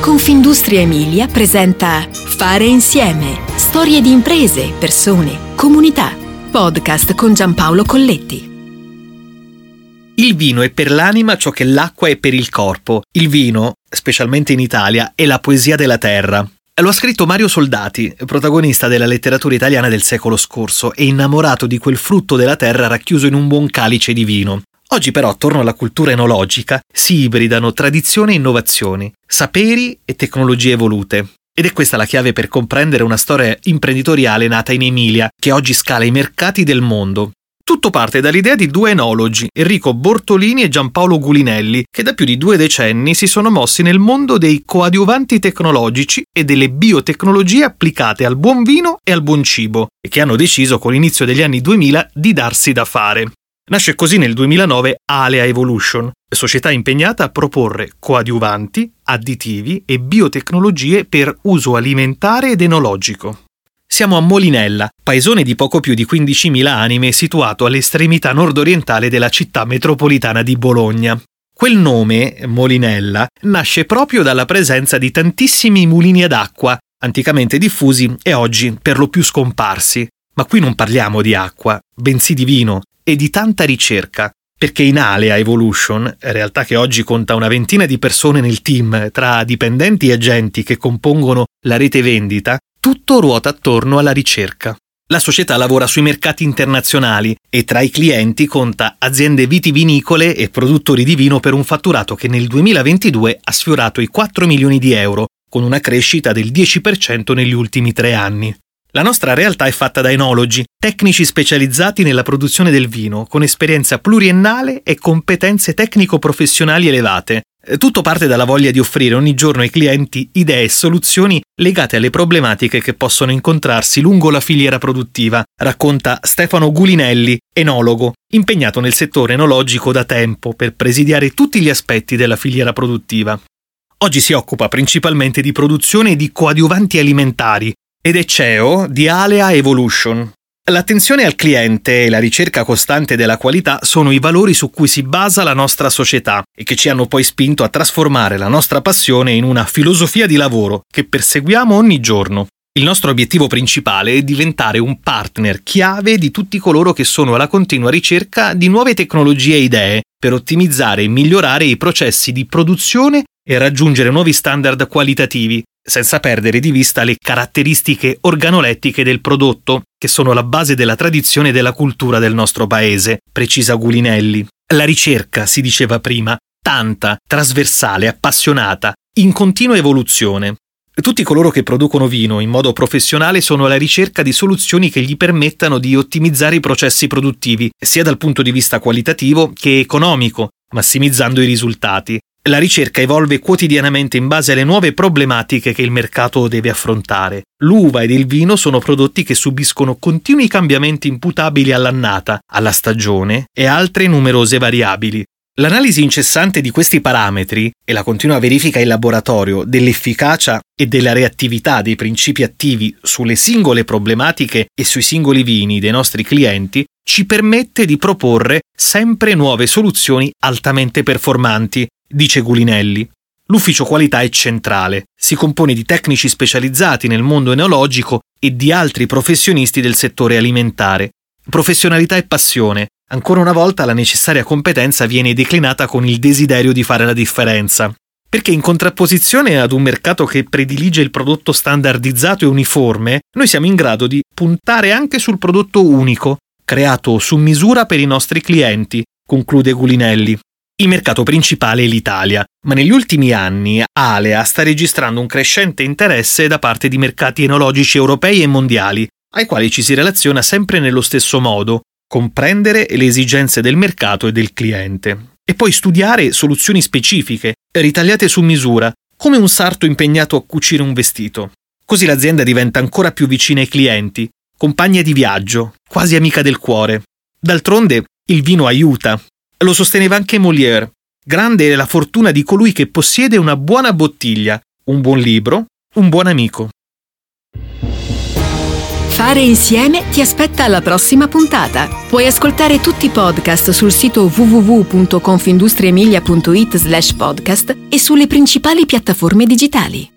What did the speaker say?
Confindustria Emilia presenta Fare insieme. Storie di imprese, persone, comunità. Podcast con Giampaolo Colletti. Il vino è per l'anima ciò che l'acqua è per il corpo. Il vino, specialmente in Italia, è la poesia della terra. Lo ha scritto Mario Soldati, protagonista della letteratura italiana del secolo scorso e innamorato di quel frutto della terra racchiuso in un buon calice di vino. Oggi però attorno alla cultura enologica si ibridano tradizione e innovazioni, saperi e tecnologie evolute. Ed è questa la chiave per comprendere una storia imprenditoriale nata in Emilia, che oggi scala i mercati del mondo. Tutto parte dall'idea di due enologi, Enrico Bortolini e Giampaolo Gulinelli, che da più di due decenni si sono mossi nel mondo dei coadiuvanti tecnologici e delle biotecnologie applicate al buon vino e al buon cibo, e che hanno deciso con l'inizio degli anni 2000 di darsi da fare. Nasce così nel 2009 Alea Evolution, società impegnata a proporre coadiuvanti, additivi e biotecnologie per uso alimentare ed enologico. Siamo a Molinella, paesone di poco più di 15.000 anime situato all'estremità nord-orientale della città metropolitana di Bologna. Quel nome, Molinella, nasce proprio dalla presenza di tantissimi mulini ad acqua, anticamente diffusi e oggi per lo più scomparsi. Ma qui non parliamo di acqua, bensì di vino, e di tanta ricerca, perché in Alea Evolution, realtà che oggi conta una ventina di persone nel team, tra dipendenti e agenti che compongono la rete vendita, tutto ruota attorno alla ricerca. La società lavora sui mercati internazionali e tra i clienti conta aziende vitivinicole e produttori di vino per un fatturato che nel 2022 ha sfiorato i 4 milioni di euro, con una crescita del 10% negli ultimi tre anni. La nostra realtà è fatta da enologi, tecnici specializzati nella produzione del vino, con esperienza pluriennale e competenze tecnico-professionali elevate. Eh, tutto parte dalla voglia di offrire ogni giorno ai clienti idee e soluzioni legate alle problematiche che possono incontrarsi lungo la filiera produttiva, racconta Stefano Gulinelli, enologo, impegnato nel settore enologico da tempo per presidiare tutti gli aspetti della filiera produttiva. Oggi si occupa principalmente di produzione di coadiuvanti alimentari, ed è CEO di Alea Evolution. L'attenzione al cliente e la ricerca costante della qualità sono i valori su cui si basa la nostra società e che ci hanno poi spinto a trasformare la nostra passione in una filosofia di lavoro che perseguiamo ogni giorno. Il nostro obiettivo principale è diventare un partner chiave di tutti coloro che sono alla continua ricerca di nuove tecnologie e idee per ottimizzare e migliorare i processi di produzione e raggiungere nuovi standard qualitativi senza perdere di vista le caratteristiche organolettiche del prodotto, che sono la base della tradizione e della cultura del nostro paese, precisa Gulinelli. La ricerca, si diceva prima, tanta, trasversale, appassionata, in continua evoluzione. Tutti coloro che producono vino in modo professionale sono alla ricerca di soluzioni che gli permettano di ottimizzare i processi produttivi, sia dal punto di vista qualitativo che economico, massimizzando i risultati. La ricerca evolve quotidianamente in base alle nuove problematiche che il mercato deve affrontare. L'uva ed il vino sono prodotti che subiscono continui cambiamenti imputabili all'annata, alla stagione e altre numerose variabili. L'analisi incessante di questi parametri e la continua verifica in laboratorio dell'efficacia e della reattività dei principi attivi sulle singole problematiche e sui singoli vini dei nostri clienti ci permette di proporre sempre nuove soluzioni altamente performanti dice Gulinelli. L'ufficio qualità è centrale, si compone di tecnici specializzati nel mondo enologico e di altri professionisti del settore alimentare. Professionalità e passione. Ancora una volta la necessaria competenza viene declinata con il desiderio di fare la differenza. Perché in contrapposizione ad un mercato che predilige il prodotto standardizzato e uniforme, noi siamo in grado di puntare anche sul prodotto unico, creato su misura per i nostri clienti, conclude Gulinelli. Il mercato principale è l'Italia, ma negli ultimi anni Alea sta registrando un crescente interesse da parte di mercati enologici europei e mondiali, ai quali ci si relaziona sempre nello stesso modo, comprendere le esigenze del mercato e del cliente, e poi studiare soluzioni specifiche, ritagliate su misura, come un sarto impegnato a cucire un vestito. Così l'azienda diventa ancora più vicina ai clienti, compagna di viaggio, quasi amica del cuore. D'altronde, il vino aiuta, lo sosteneva anche Molière. Grande è la fortuna di colui che possiede una buona bottiglia, un buon libro, un buon amico. Fare insieme ti aspetta alla prossima puntata. Puoi ascoltare tutti i podcast sul sito www.confindustriemilia.it slash podcast e sulle principali piattaforme digitali.